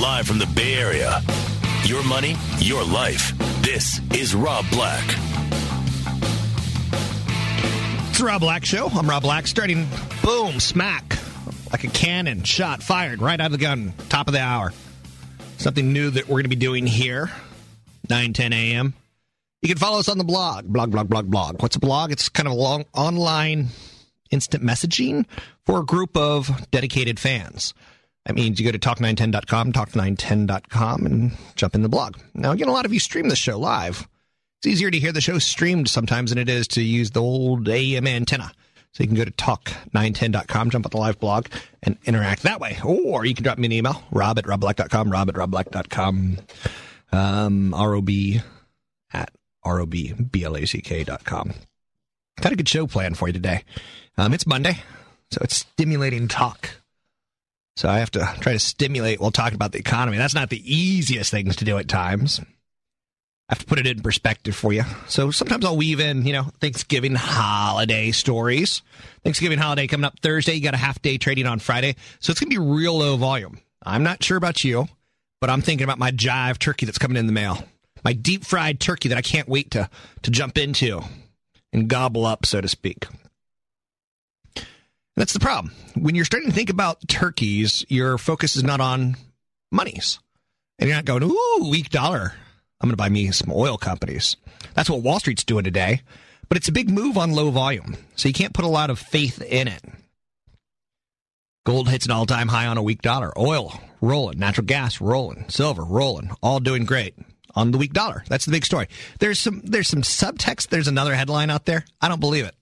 Live from the Bay Area. Your money, your life. This is Rob Black. It's the Rob Black Show. I'm Rob Black. Starting boom, smack, like a cannon shot fired right out of the gun, top of the hour. Something new that we're going to be doing here, 9 10 a.m. You can follow us on the blog, blog, blog, blog, blog. What's a blog? It's kind of a long online instant messaging for a group of dedicated fans. That means you go to talk910.com, talk910.com, and jump in the blog. Now, again, a lot of you stream the show live. It's easier to hear the show streamed sometimes than it is to use the old AM antenna. So you can go to talk910.com, jump on the live blog, and interact that way. Or you can drop me an email, rob at robblack.com, rob at robblack.com, um, rob at robblack.com. Got a good show planned for you today. Um, it's Monday, so it's stimulating talk. So I have to try to stimulate while talking about the economy. That's not the easiest things to do at times. I have to put it in perspective for you. So sometimes I'll weave in, you know, Thanksgiving holiday stories. Thanksgiving holiday coming up Thursday. You got a half day trading on Friday. So it's going to be real low volume. I'm not sure about you, but I'm thinking about my jive turkey that's coming in the mail. My deep fried turkey that I can't wait to, to jump into and gobble up, so to speak. That's the problem. When you're starting to think about turkeys, your focus is not on monies. And you're not going, ooh, weak dollar. I'm going to buy me some oil companies. That's what Wall Street's doing today. But it's a big move on low volume. So you can't put a lot of faith in it. Gold hits an all time high on a weak dollar. Oil rolling. Natural gas rolling. Silver rolling. All doing great on the weak dollar. That's the big story. There's some there's some subtext. There's another headline out there. I don't believe it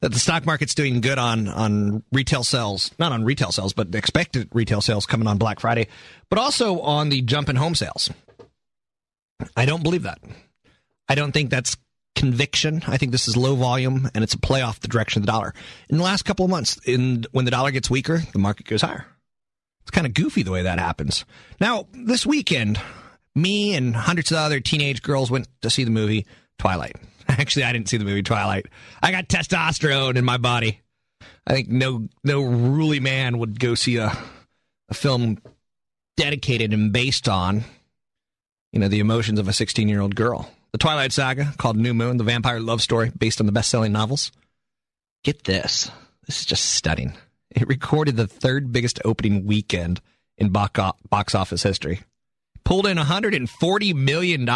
that the stock market's doing good on on retail sales, not on retail sales, but expected retail sales coming on Black Friday, but also on the jump in home sales. I don't believe that. I don't think that's conviction. I think this is low volume and it's a play off the direction of the dollar. In the last couple of months, in when the dollar gets weaker, the market goes higher. It's kind of goofy the way that happens. Now, this weekend, me and hundreds of other teenage girls went to see the movie Twilight. Actually, I didn't see the movie Twilight. I got testosterone in my body. I think no no ruly man would go see a a film dedicated and based on you know the emotions of a 16 year old girl. The Twilight Saga, called New Moon, the vampire love story based on the best selling novels. Get this. This is just stunning. It recorded the third biggest opening weekend in box office history. Pulled in $140 million.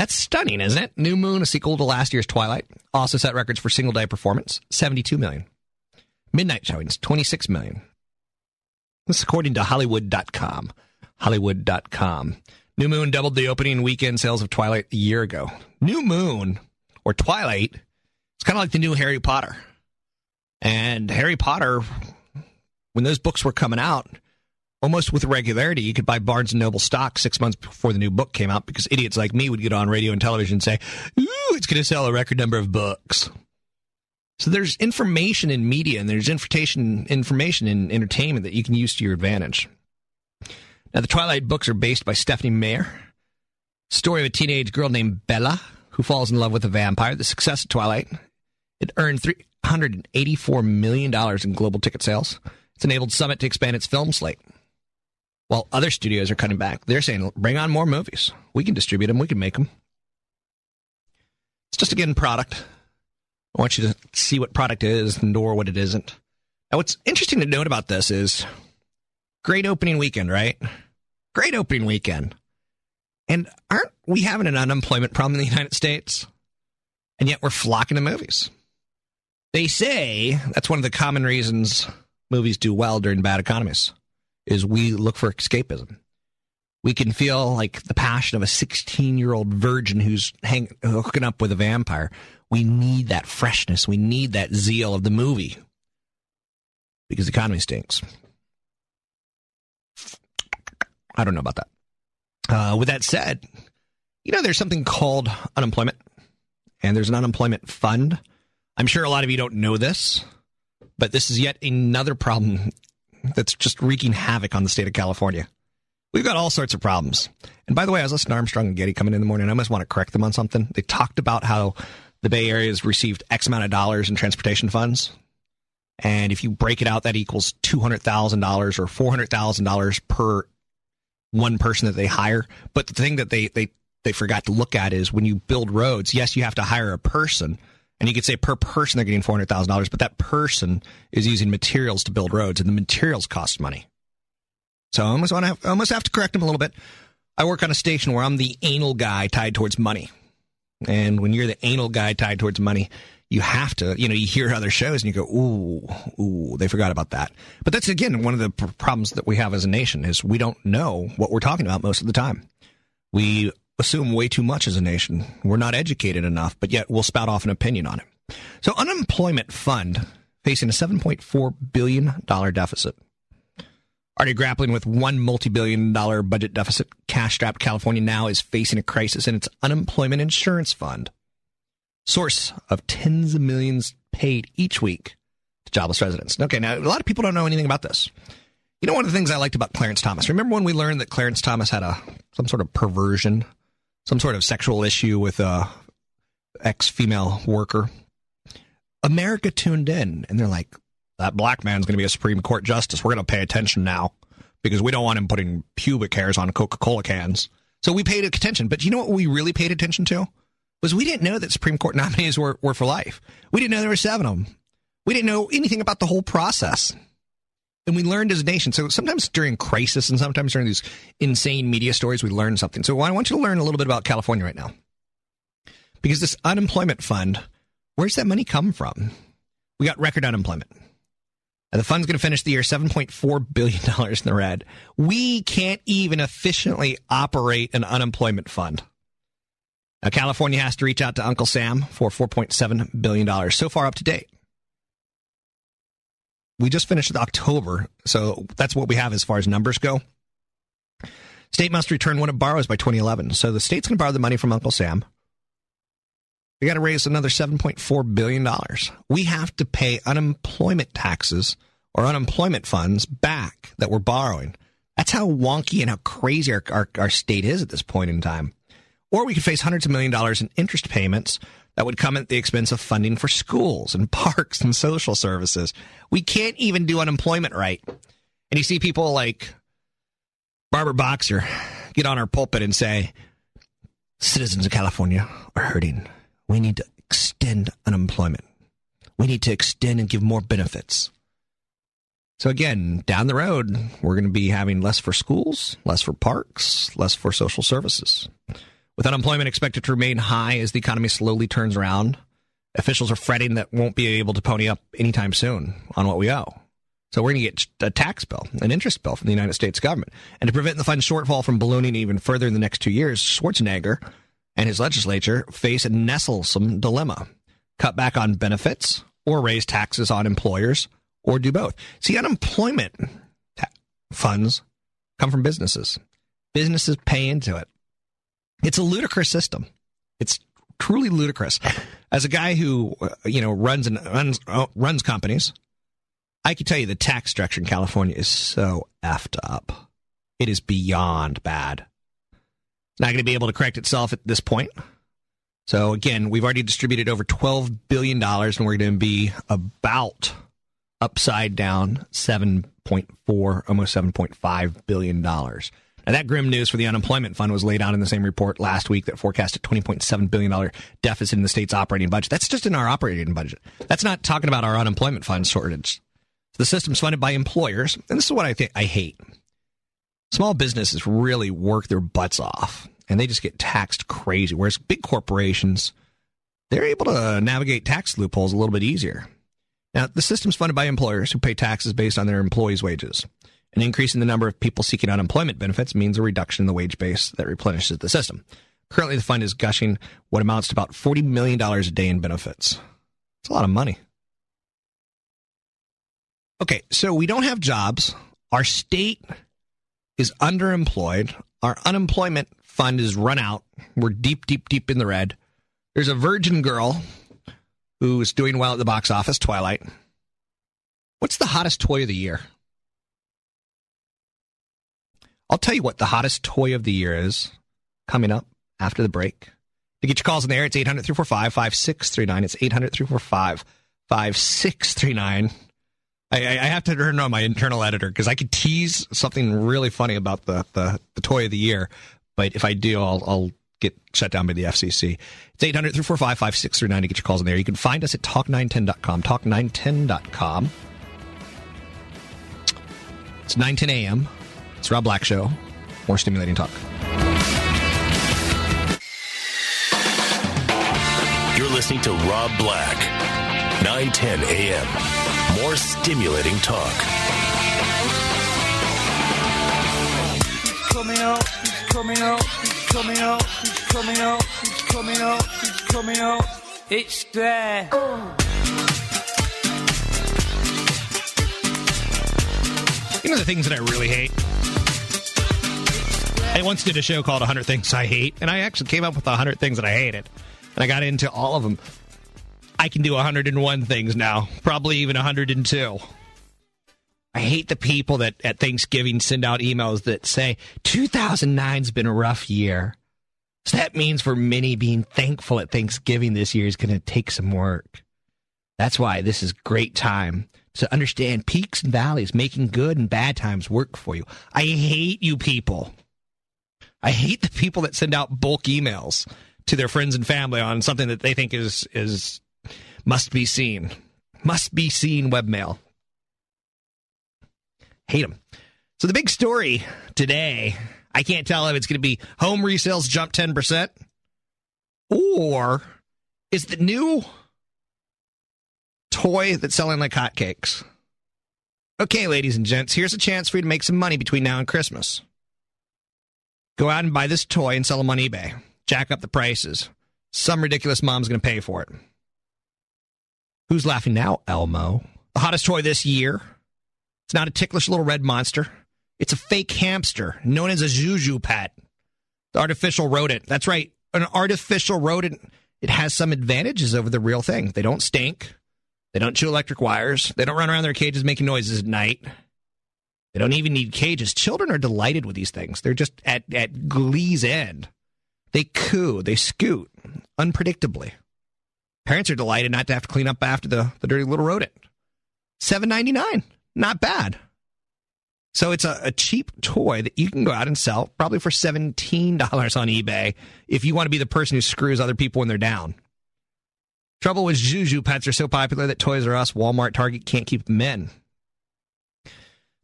That's stunning, isn't it? New Moon, a sequel to last year's Twilight, also set records for single day performance, 72 million. Midnight showings, 26 million. This according to Hollywood.com. Hollywood.com. New Moon doubled the opening weekend sales of Twilight a year ago. New Moon, or Twilight, it's kind of like the new Harry Potter. And Harry Potter, when those books were coming out, almost with regularity, you could buy Barnes and Noble stock six months before the new book came out because idiots like me would get on radio and television and say, "Ooh, it's going to sell a record number of books." So there's information in media and there's information information in entertainment that you can use to your advantage. Now, the Twilight books are based by Stephenie Meyer. Story of a teenage girl named Bella who falls in love with a vampire. The success of Twilight it earned three hundred and eighty-four million dollars in global ticket sales. It's enabled Summit to expand its film slate while other studios are cutting back. They're saying, bring on more movies. We can distribute them, we can make them. It's just again product. I want you to see what product is nor what it isn't. Now, what's interesting to note about this is great opening weekend, right? Great opening weekend. And aren't we having an unemployment problem in the United States? And yet we're flocking to movies. They say that's one of the common reasons movies do well during bad economies is we look for escapism. We can feel like the passion of a 16 year old virgin who's hang, hooking up with a vampire. We need that freshness. We need that zeal of the movie because the economy stinks. I don't know about that. Uh, with that said, you know, there's something called unemployment, and there's an unemployment fund. I'm sure a lot of you don't know this, but this is yet another problem that's just wreaking havoc on the state of California. We've got all sorts of problems. And by the way, I was listening to Armstrong and Getty coming in the morning. I must want to correct them on something. They talked about how the Bay Area has received X amount of dollars in transportation funds. And if you break it out, that equals $200,000 or $400,000 per one person that they hire. But the thing that they, they, they forgot to look at is when you build roads, yes, you have to hire a person. And you could say per person they're getting $400,000, but that person is using materials to build roads, and the materials cost money. So I almost, want to have, almost have to correct him a little bit. I work on a station where I'm the anal guy tied towards money. And when you're the anal guy tied towards money, you have to, you know, you hear other shows and you go, ooh, ooh, they forgot about that. But that's again one of the problems that we have as a nation is we don't know what we're talking about most of the time. We assume way too much as a nation. We're not educated enough, but yet we'll spout off an opinion on it. So unemployment fund facing a 7.4 billion dollar deficit. Already grappling with one multi-billion dollar budget deficit, cash-strapped California now is facing a crisis in its unemployment insurance fund source of tens of millions paid each week to jobless residents. Okay, now a lot of people don't know anything about this. You know, one of the things I liked about Clarence Thomas. Remember when we learned that Clarence Thomas had a some sort of perversion, some sort of sexual issue with a ex female worker? America tuned in, and they're like, "That black man's going to be a Supreme Court justice. We're going to pay attention now because we don't want him putting pubic hairs on Coca Cola cans." So we paid attention. But you know what we really paid attention to? was we didn't know that Supreme Court nominees were, were for life. We didn't know there were seven of them. We didn't know anything about the whole process. And we learned as a nation. So sometimes during crisis and sometimes during these insane media stories, we learn something. So I want you to learn a little bit about California right now. Because this unemployment fund, where's that money come from? We got record unemployment. And the fund's going to finish the year $7.4 billion in the red. We can't even efficiently operate an unemployment fund. Now, California has to reach out to Uncle Sam for $4.7 billion so far up to date. We just finished October, so that's what we have as far as numbers go. State must return what it borrows by 2011. So the state's going to borrow the money from Uncle Sam. We got to raise another $7.4 billion. We have to pay unemployment taxes or unemployment funds back that we're borrowing. That's how wonky and how crazy our, our, our state is at this point in time. Or we could face hundreds of million dollars in interest payments that would come at the expense of funding for schools and parks and social services. We can't even do unemployment right. And you see people like Barbara Boxer get on our pulpit and say, citizens of California are hurting. We need to extend unemployment. We need to extend and give more benefits. So again, down the road, we're going to be having less for schools, less for parks, less for social services. With unemployment expected to remain high as the economy slowly turns around, officials are fretting that won't be able to pony up anytime soon on what we owe. So we're going to get a tax bill, an interest bill from the United States government. And to prevent the fund shortfall from ballooning even further in the next two years, Schwarzenegger and his legislature face a nestlesome dilemma. Cut back on benefits or raise taxes on employers or do both. See, unemployment funds come from businesses. Businesses pay into it. It's a ludicrous system. It's truly ludicrous. As a guy who, uh, you know, runs and runs, uh, runs companies, I can tell you the tax structure in California is so effed up. It is beyond bad. It's not going to be able to correct itself at this point. So again, we've already distributed over $12 billion and we're going to be about upside down 7.4, almost $7.5 billion. And that grim news for the unemployment fund was laid out in the same report last week that forecast a $20.7 billion deficit in the state's operating budget. That's just in our operating budget. That's not talking about our unemployment fund shortage. The system's funded by employers, and this is what I think I hate. Small businesses really work their butts off, and they just get taxed crazy. Whereas big corporations, they're able to navigate tax loopholes a little bit easier. Now, the system's funded by employers who pay taxes based on their employees' wages. An increase in the number of people seeking unemployment benefits means a reduction in the wage base that replenishes the system. Currently, the fund is gushing what amounts to about $40 million a day in benefits. It's a lot of money. Okay, so we don't have jobs. Our state is underemployed. Our unemployment fund is run out. We're deep, deep, deep in the red. There's a virgin girl who's doing well at the box office, Twilight. What's the hottest toy of the year? I'll tell you what the hottest toy of the year is coming up after the break. To get your calls in the air, it's 800 345 5639. It's 800 345 5639. I, I have to turn on my internal editor because I could tease something really funny about the, the, the toy of the year. But if I do, I'll, I'll get shut down by the FCC. It's 800 345 5639 to get your calls in there. You can find us at talk910.com. Talk910.com. It's 910 a.m. It's Rob Black Show. More stimulating talk. You're listening to Rob Black, 910 a.m. More stimulating talk. coming out, he's coming out, he's coming out, he's coming out, he's coming out, he's coming out. It's there. You know the things that I really hate? I once did a show called 100 Things I Hate, and I actually came up with 100 things that I hated. And I got into all of them. I can do 101 things now, probably even 102. I hate the people that at Thanksgiving send out emails that say 2009's been a rough year. So that means for many being thankful at Thanksgiving this year is going to take some work. That's why this is great time to understand peaks and valleys, making good and bad times work for you. I hate you people. I hate the people that send out bulk emails to their friends and family on something that they think is is must be seen, must be seen webmail. Hate them. So the big story today, I can't tell if it's going to be home resales jump ten percent, or is the new toy that's selling like hotcakes. Okay, ladies and gents, here's a chance for you to make some money between now and Christmas. Go out and buy this toy and sell them on eBay. Jack up the prices. Some ridiculous mom's going to pay for it. Who's laughing now, Elmo? The hottest toy this year. It's not a ticklish little red monster. It's a fake hamster known as a Zhu Zhu pet. The artificial rodent. That's right. An artificial rodent. It has some advantages over the real thing. They don't stink. They don't chew electric wires. They don't run around their cages making noises at night. They don't even need cages. Children are delighted with these things. They're just at, at glee's end. They coo, they scoot unpredictably. Parents are delighted not to have to clean up after the, the dirty little rodent. Seven ninety nine, not bad. So it's a, a cheap toy that you can go out and sell probably for seventeen dollars on eBay if you want to be the person who screws other people when they're down. Trouble with Zhu Zhu pets are so popular that Toys R Us, Walmart, Target can't keep them in.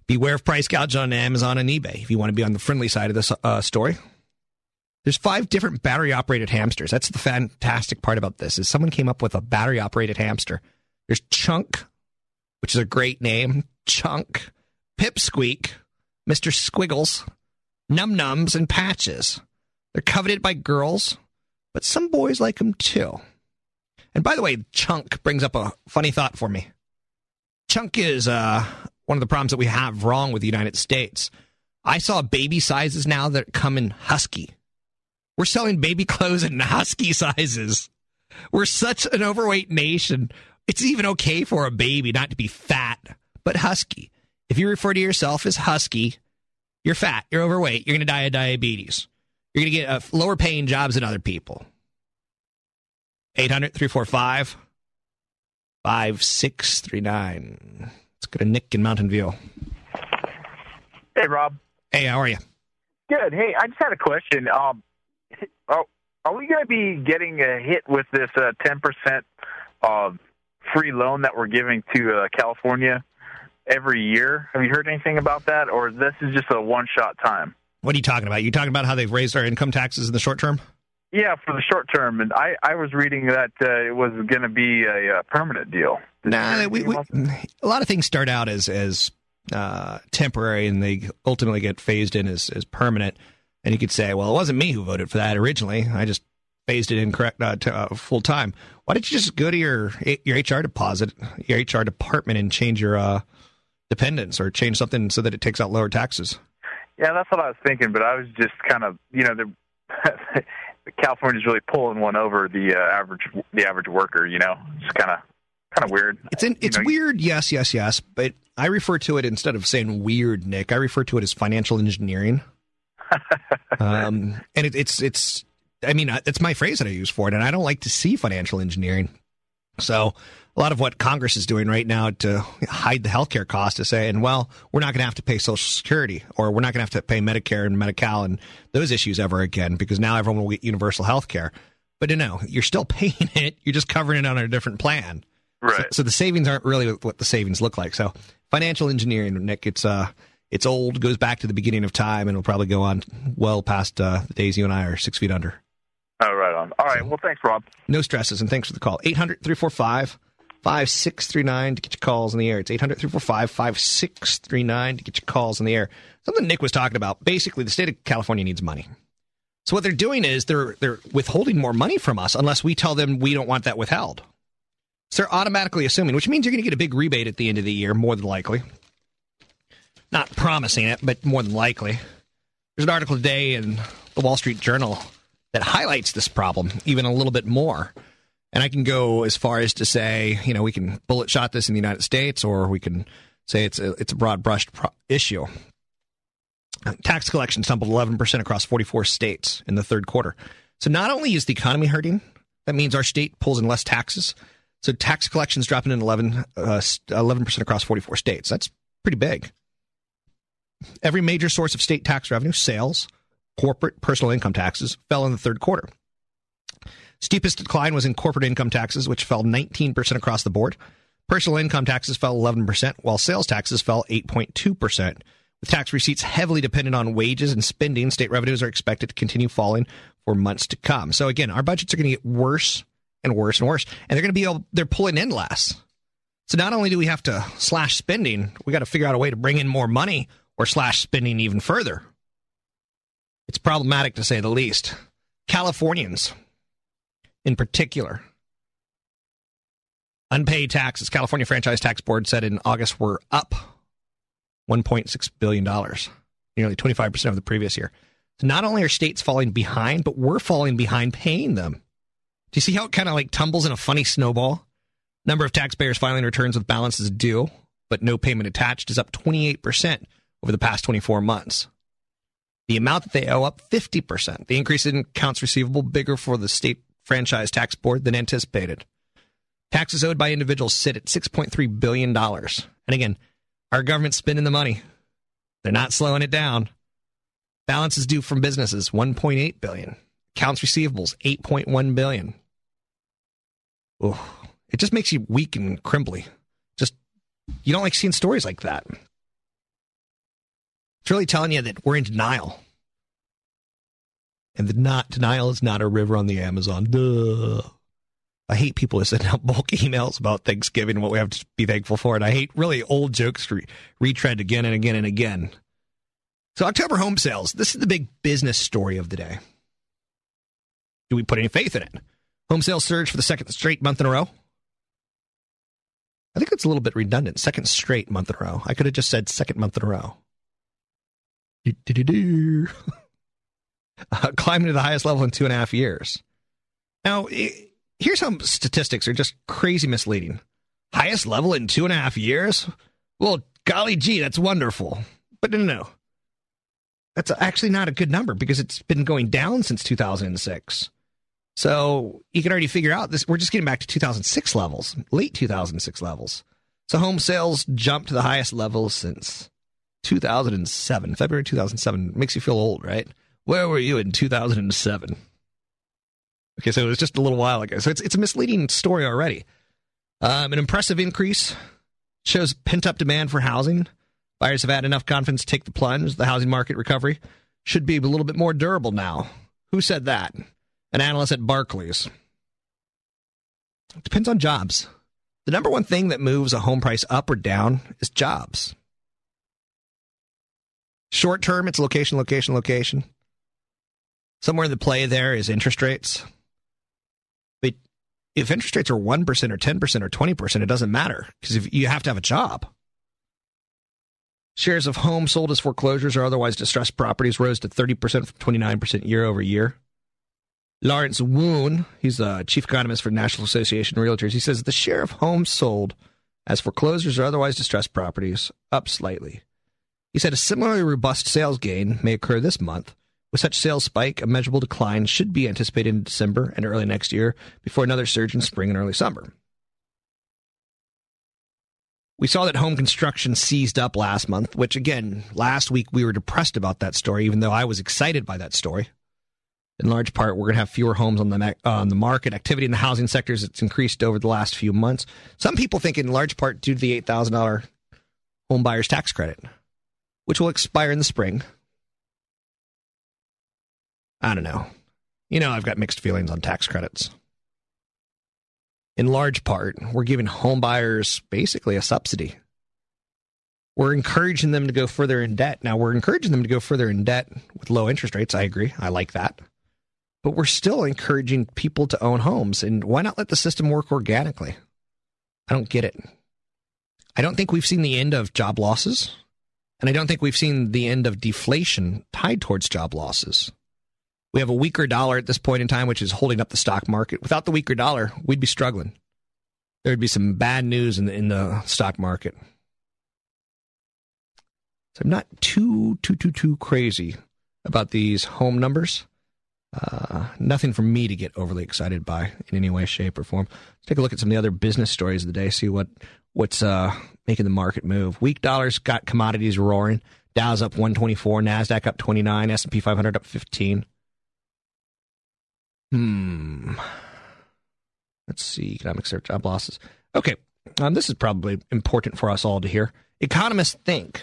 Beware of price gouge on Amazon and eBay if you want to be on the friendly side of this uh, story. There's five different battery operated hamsters. That's the fantastic part about this is someone came up with a battery operated hamster. There's Chunk, which is a great name. Chunk, Pipsqueak, Mr. Squiggles, Num Nums, and Patches. They're coveted by girls, but some boys like them too. And by the way, Chunk brings up a funny thought for me. Chunk is uh, one of the problems that we have wrong with the United States. I saw baby sizes now that come in husky. We're selling baby clothes in husky sizes. We're such an overweight nation. It's even okay for a baby not to be fat, but husky. If you refer to yourself as husky, you're fat, you're overweight, you're going to die of diabetes. You're going to get uh, lower paying jobs than other people. 800 345 5639. Let's go to Nick in Mountain View. Hey, Rob. Hey, how are you? Good. Hey, I just had a question. Um, are, are we going to be getting a hit with this uh, 10% uh, free loan that we're giving to uh, California every year? Have you heard anything about that, or this is just a one-shot time? What are you talking about? You talking about how they've raised our income taxes in the short term? Yeah, for the short term, and I, I was reading that uh, it was going to be a, a, permanent deal. Nah, we, we, a lot of things start out as as uh, temporary, and they ultimately get phased in as, as permanent. And you could say, well, it wasn't me who voted for that originally. I just phased it in correct uh, to, uh, full time. Why did you just go to your your HR deposit, your HR department, and change your uh, dependents or change something so that it takes out lower taxes? Yeah, that's what I was thinking, but I was just kind of, you know, the California's really pulling one over the uh, average the average worker. You know, it's kind of kind of weird. It's in, it's You know, weird, yes, yes, yes, but I refer to it instead of saying weird, Nick. I refer to it as financial engineering. um, and it, it's it's. I mean, uh, it's my phrase that I use for it, and I don't like to see financial engineering. So, a lot of what Congress is doing right now to hide the healthcare cost is saying, well, we're not going to have to pay Social Security, or we're not going to have to pay Medicare and Medi-Cal and those issues ever again, because now everyone will get universal health care. But no, you're still paying it. You're just covering it on a different plan. Right? So, so the savings aren't really what the savings look like. So financial engineering, Nick, it's uh, it's old, goes back to the beginning of time, and it'll probably go on well past uh, the days you and I are six feet under. oh, right on. All right. Well, thanks, Rob. No stresses, and thanks for the call. 800 345 5639 to get your calls in the air. It's 800 345 5639 to get your calls in the air. Something Nick was talking about. Basically, the state of California needs money. So what they're doing is they're they're withholding more money from us unless we tell them we don't want that withheld. So they're automatically assuming, which means you're going to get a big rebate at the end of the year, more than likely. Not promising it, but more than likely. There's an article today in the Wall Street Journal that highlights this problem even a little bit more. And I can go as far as to say, you know, we can bullet shot this in the United States, or we can say it's a it's a broad brushed pro- issue. Tax collection tumbled 11% across 44 states in the third quarter. So not only is the economy hurting, that means our state pulls in less taxes. So tax collections dropping in 11 uh, 11% across 44 states. That's pretty big. Every major source of state tax revenue, sales, corporate, personal income taxes, fell in the third quarter. Steepest decline was in corporate income taxes, which fell 19% across the board. Personal income taxes fell 11%, while sales taxes fell 8.2%. With tax receipts heavily dependent on wages and spending, state revenues are expected to continue falling for months to come. So again, our budgets are going to get worse and worse and worse, and they're going to be able, they're pulling in less. So not only do we have to slash spending, we got to figure out a way to bring in more money or slash spending even further. It's problematic to say the least. Californians, in particular, unpaid taxes. California Franchise Tax Board said in August were up 1.6 billion dollars, nearly 25 percent of the previous year. So not only are states falling behind, but we're falling behind paying them. You see how it kind of like tumbles in a funny snowball? Number of taxpayers filing returns with balances due, but no payment attached, is up 28 percent over the past 24 months. The amount that they owe up 50%. The increase in accounts receivable bigger for the state franchise tax board than anticipated. Taxes owed by individuals sit at $6.3 billion. And again, our government's spending the money. They're not slowing it down. Balances due from businesses, 1.8 billion. Accounts receivables, 8.1 billion. It just makes you weak and crumbly. Just you don't like seeing stories like that. It's really telling you that we're in denial. And the not denial is not a river on the Amazon. Duh. I hate people who send out bulk emails about Thanksgiving and what we have to be thankful for. And I hate really old jokes re- retread again and again and again. So, October home sales. This is the big business story of the day. Do we put any faith in it? Home sales surge for the second straight month in a row. I think that's a little bit redundant. Second straight month in a row. I could have just said second month in a row. Do-do-do-do. Uh, climbing to the highest level in two and a half years. Now, here's how statistics are just crazy misleading. Highest level in two and a half years? Well, golly gee, that's wonderful. But no, no, no. That's actually not a good number because it's been going down since 2006. So you can already figure out this. We're just getting back to 2006 levels, late 2006 levels. So home sales jumped to the highest level since 2007, February 2007. Makes you feel old, right? Where were you in 2007? Okay, so it was just a little while ago. So it's it's a misleading story already. Um, an impressive increase shows pent up demand for housing. Buyers have had enough confidence to take the plunge. The housing market recovery should be a little bit more durable now. Who said that? An analyst at Barclays. It depends on jobs. The number one thing that moves a home price up or down is jobs. Short term, it's location, location, location. Somewhere in the play there is interest rates. But if interest rates are 1% or 10% or 20%, it doesn't matter because if you have to have a job. Shares of homes sold as foreclosures or otherwise distressed properties rose to 30% from 29% year over year. Lawrence Yun, he's the chief economist for National Association of Realtors, he says the share of homes sold as foreclosures or otherwise distressed properties up slightly. He said a similarly robust sales gain may occur this month. With such sales spike, a measurable decline should be anticipated in December and early next year before another surge in spring and early summer. We saw that home construction seized up last month, which again, last week we were depressed about that story, even though I was excited by that story. In large part, we're going to have fewer homes on the uh, on the market. Activity in the housing sectors it's increased over the last few months. Some people think in large part due to the eight thousand dollar home buyers tax credit, which will expire in the spring. I don't know. You know, I've got mixed feelings on tax credits in large part, we're giving home buyers basically a subsidy. We're encouraging them to go further in debt. Now, we're encouraging them to go further in debt with low interest rates. I agree. I like that. But we're still encouraging people to own homes. And why not let the system work organically? I don't get it. I don't think we've seen the end of job losses. And I don't think we've seen the end of deflation tied towards job losses. We have a weaker dollar at this point in time, which is holding up the stock market. Without the weaker dollar, we'd be struggling. There'd be some bad news in the, in the stock market. So I'm not too, too, too, too crazy about these home numbers. Uh, nothing for me to get overly excited by in any way, shape, or form. Let's take a look at some of the other business stories of the day. See what what's uh, making the market move. Weak dollars got commodities roaring. Dow's up 124, Nasdaq up 29, S&P 500 up 15. Hmm. Let's see. Economic search job losses. Okay. Um, this is probably important for us all to hear. Economists think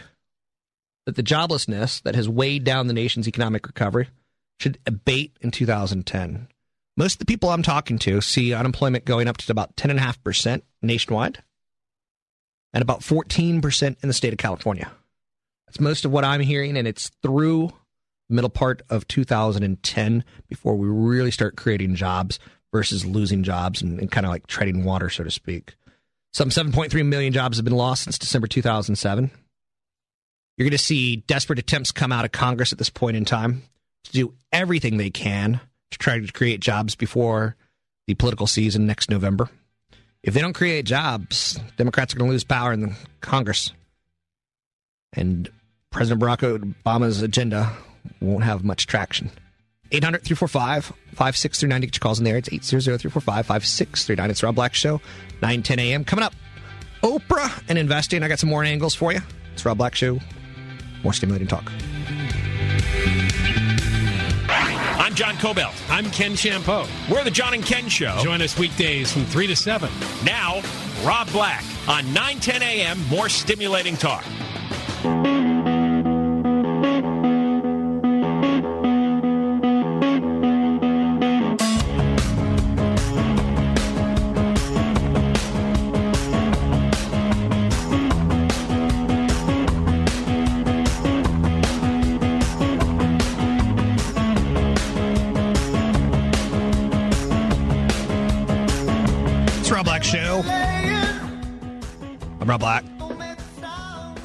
that the joblessness that has weighed down the nation's economic recovery should abate in 2010. Most of the people I'm talking to see unemployment going up to about 10.5% nationwide and about 14% in the state of California. That's most of what I'm hearing, and it's through middle part of 2010 before we really start creating jobs versus losing jobs and, and kind of like treading water, so to speak. Some 7.3 million jobs have been lost since December 2007. You're going to see desperate attempts come out of Congress at this point in time to do everything they can to try to create jobs before the political season next November. If they don't create jobs, Democrats are going to lose power in the Congress. And President Barack Obama's agenda won't have much traction. 800 345 5639 to get your calls in there. It's 800 345 5639. It's Rob Black Show, 9 10 a.m. Coming up, Oprah and investing. I got some more angles for you. It's Rob Black Show. More stimulating talk. I'm John Kobylt. I'm Ken Chiampou. We're the John and Ken Show. Join us weekdays from 3 to 7. Now, Rob Black on 9 10 a.m. More stimulating talk.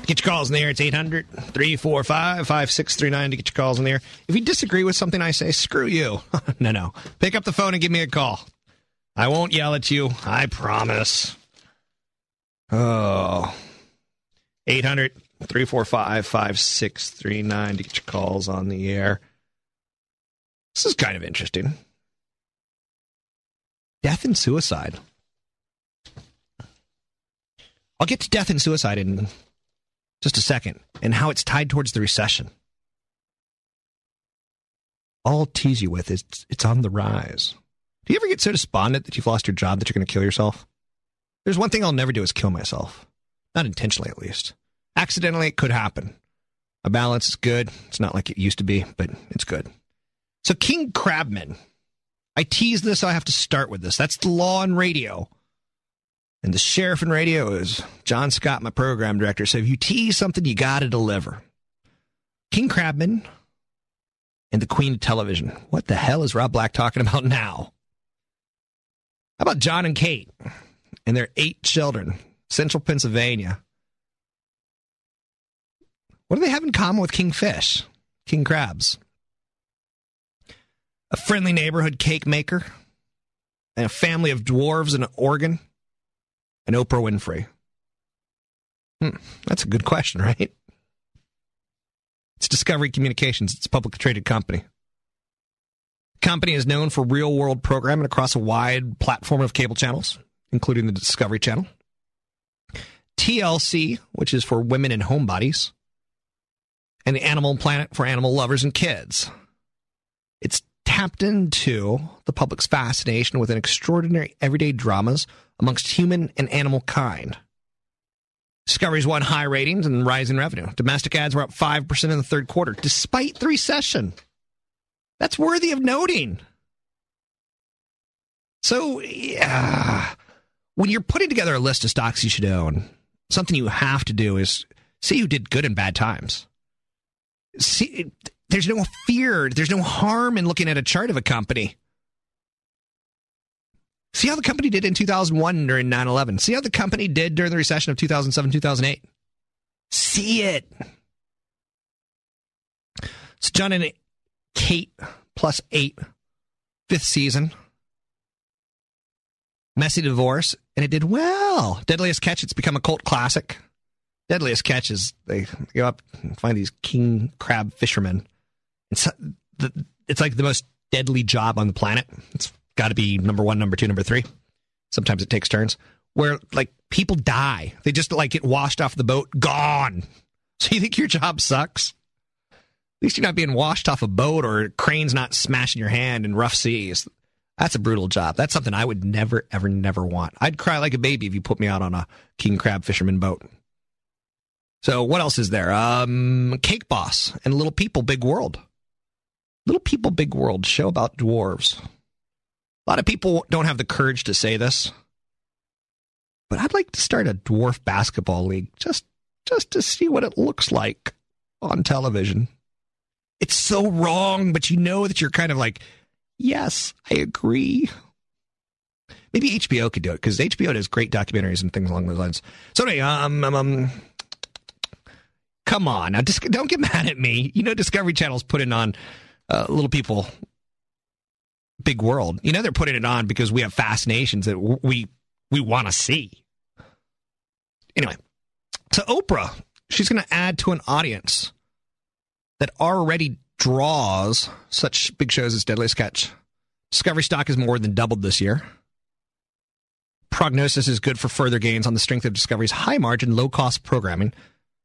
Get your calls in there. It's 800 345 5639 to get your calls in there. If you disagree with something I say, screw you. no, no. Pick up the phone and give me a call. I won't yell at you. I promise. Oh. 800 345 5639 to get your calls on the air. This is kind of interesting. Death and suicide. I'll get to death and suicide in just a second and how it's tied towards the recession. All I'll tease you with is it's on the rise. Do you ever get so despondent that you've lost your job that you're going to kill yourself? There's one thing I'll never do is kill myself. Not intentionally, at least. Accidentally, it could happen. A balance is good. It's not like it used to be, but it's good. So, King Crabman, I tease this, so I have to start with this. That's the law on radio. And the sheriff in radio is John Scott, my program director. So if you tease something, you got to deliver. King Crabman and the Queen of Television. What the hell is Rob Black talking about now? How about John and Kate and their eight children, Central Pennsylvania? What do they have in common with king fish, king crabs? A friendly neighborhood cake maker, and a family of dwarves in Oregon, and Oprah Winfrey. Hmm, that's a good question, right? It's Discovery Communications. It's a publicly traded company. The company is known for real world programming across a wide platform of cable channels, including the Discovery Channel. TLC, which is for women and homebodies, and Animal Planet for animal lovers and kids. It's tapped into the public's fascination with an extraordinary everyday dramas amongst human and animal kind. Discovery's won high ratings and rising revenue. Domestic ads were up 5% in the third quarter, despite the recession. That's worthy of noting. So, yeah, when you're putting together a list of stocks you should own, something you have to do is see who did good in bad times. See, there's no fear, there's no harm in looking at a chart of a company. See how the company did in 2001 during 9 11. See how the company did during the recession of 2007 2008. See it. So, John and Kate plus eight, fifth season. Messy divorce, and it did well. Deadliest Catch, it's become a cult classic. Deadliest Catch is they go up and find these king crab fishermen. It's, it's like the most deadly job on the planet. It's got to be number one, number two, number three. Sometimes it takes turns where like people die. They just like get washed off the boat, gone. So you think your job sucks? At least you're not being washed off a boat or a cranes not smashing your hand in rough seas. That's a brutal job. That's something I would never, ever, never want. I'd cry like a baby if you put me out on a king crab fisherman boat. So what else is there? Um, Cake Boss and Little People, Big World. Little People, Big World show about dwarves. A lot of people don't have the courage to say this, but I'd like to start a dwarf basketball league just just to see what it looks like on television. It's so wrong, but you know that you're kind of like, yes, I agree. Maybe HBO could do it because HBO does great documentaries and things along those lines. So anyway, um, um, um come on now, just don't get mad at me. You know, Discovery Channel's putting on uh, little people big world. You know, they're putting it on because we have fascinations that we we want to see. Anyway, so Oprah, she's going to add to an audience that already draws such big shows as Deadliest Catch. Discovery stock has more than doubled this year. Prognosis is good for further gains on the strength of Discovery's high margin, low cost programming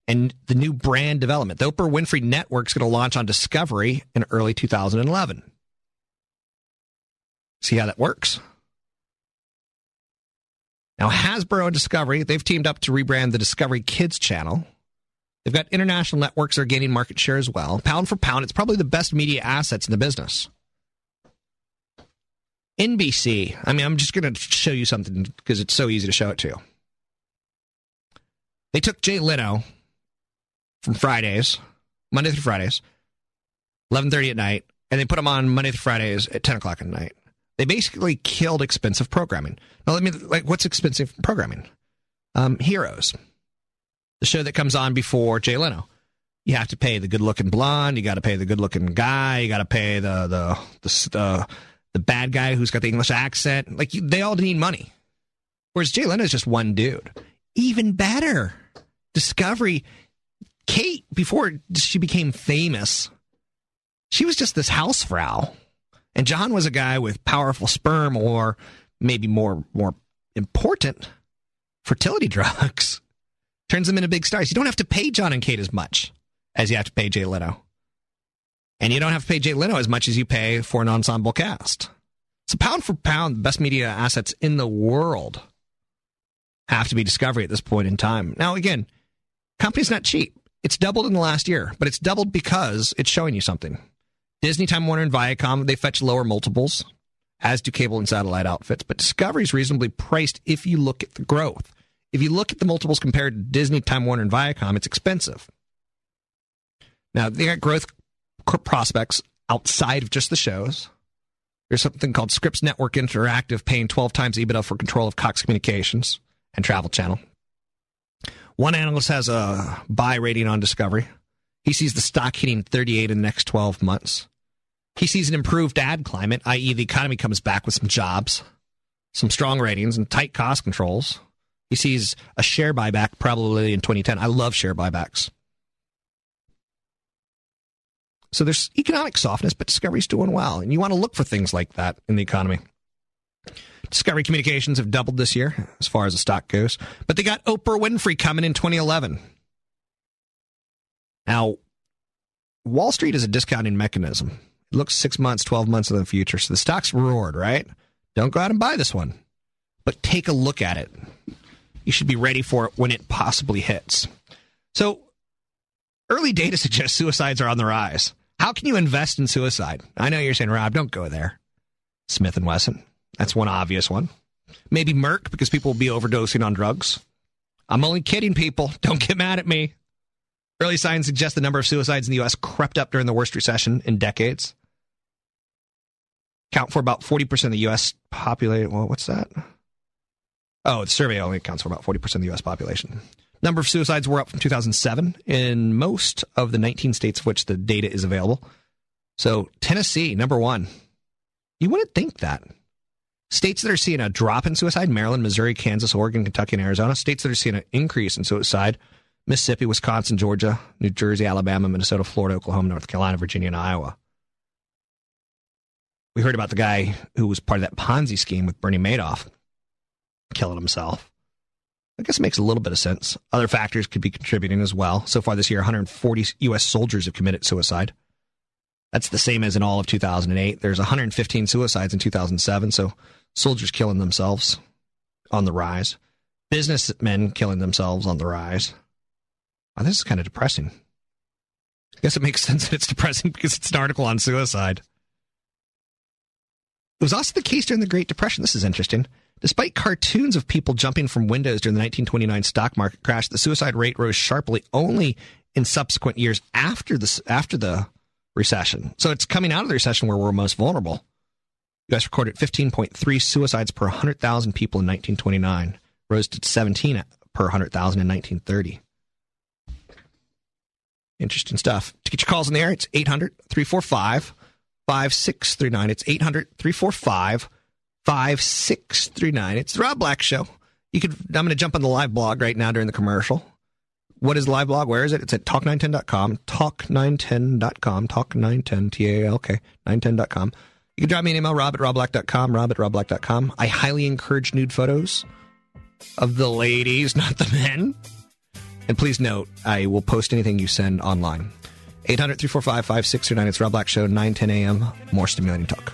and the new brand development. The Oprah Winfrey Network is going to launch on Discovery in early 2011. See how that works? Now, Hasbro and Discovery, they've teamed up to rebrand the Discovery Kids channel. They've got international networks that are gaining market share as well. Pound for pound, it's probably the best media assets in the business. NBC, I mean, I'm just going to show you something because it's so easy to show it to you. They took Jay Leno from Fridays, Monday through Fridays, 11.30 at night, and they put them on Monday through Fridays at 10 o'clock at night. They basically killed expensive programming. Now, let me like, what's expensive programming? Um, Heroes, the show that comes on before Jay Leno. You have to pay the good-looking blonde. You got to pay the good-looking guy. You got to pay the the the uh, the bad guy who's got the English accent. Like they all need money. Whereas Jay Leno is just one dude. Even better, Discovery. Kate, before she became famous, she was just this housefrau and John was a guy with powerful sperm or maybe more more important fertility drugs. Turns them into big stars. You don't have to pay John and Kate as much as you have to pay Jay Leno. And you don't have to pay Jay Leno as much as you pay for an ensemble cast. So pound for pound, the best media assets in the world have to be Discovery at this point in time. Now, again, company's not cheap. It's doubled in the last year, but it's doubled because it's showing you something. Disney, Time Warner, and Viacom, they fetch lower multiples, as do cable and satellite outfits. But Discovery is reasonably priced if you look at the growth. If you look at the multiples compared to Disney, Time Warner, and Viacom, it's expensive. Now, they got growth prospects outside of just the shows. There's something called Scripps Network Interactive paying 12 times EBITDA for control of Cox Communications and Travel Channel. One analyst has a buy rating on Discovery. He sees the stock hitting 38 in the next 12 months. He sees an improved ad climate, i.e., the economy comes back with some jobs, some strong ratings, and tight cost controls. He sees a share buyback probably in 2010. I love share buybacks. So there's economic softness, but Discovery's doing well. And you want to look for things like that in the economy. Discovery Communications have doubled this year as far as the stock goes, but they got Oprah Winfrey coming in 2011. Now, Wall Street is a discounting mechanism. It looks six months, 12 months in the future. So the stock's roared, right? Don't go out and buy this one, but take a look at it. You should be ready for it when it possibly hits. So, early data suggests suicides are on the rise. How can you invest in suicide? I know you're saying, Rob, don't go there. Smith and Wesson. That's one obvious one. Maybe Merck because people will be overdosing on drugs. I'm only kidding, people. Don't get mad at me. Early signs suggest the number of suicides in the U.S. crept up during the worst recession in decades. Count for about 40% of the U.S. population. Well, what's that? Oh, the survey only accounts for about 40% of the U.S. population. Number of suicides were up from 2007 in most of the 19 states of which the data is available. So, Tennessee, number one. You wouldn't think that. States that are seeing a drop in suicide Maryland, Missouri, Kansas, Oregon, Kentucky, and Arizona. States that are seeing an increase in suicide Mississippi, Wisconsin, Georgia, New Jersey, Alabama, Minnesota, Florida, Oklahoma, North Carolina, Virginia, and Iowa. We heard about the guy who was part of that Ponzi scheme with Bernie Madoff killing himself. I guess it makes a little bit of sense. Other factors could be contributing as well. So far this year, 140 U.S. soldiers have committed suicide. That's the same as in all of 2008. There's 115 suicides in 2007. So soldiers killing themselves on the rise, businessmen killing themselves on the rise. Oh, this is kind of depressing. I guess it makes sense that it's depressing because it's an article on suicide. It was also the case during the Great Depression. This is interesting. Despite cartoons of people jumping from windows during the 1929 stock market crash, the suicide rate rose sharply only in subsequent years after the after the recession. So it's coming out of the recession where we're most vulnerable. Guys recorded 15.3 suicides per 100,000 people in 1929, rose to 17 per 100,000 in 1930. Interesting stuff. To get your calls in the air, it's 800 345 5639. It's 800 345 5639. It's the Rob Black Show. You could. I'm going to jump on the live blog right now during the commercial. What is live blog? Where is it? It's at talk910.com. Talk910.com. Talk910. T A L K 910.com. You can drop me an email, rob at robblack.com, rob at robblack.com. I highly encourage nude photos of the ladies, not the men. And please note, I will post anything you send online. 800 345 5639. It's Rob Black Show, 9 10 a.m. More stimulating talk.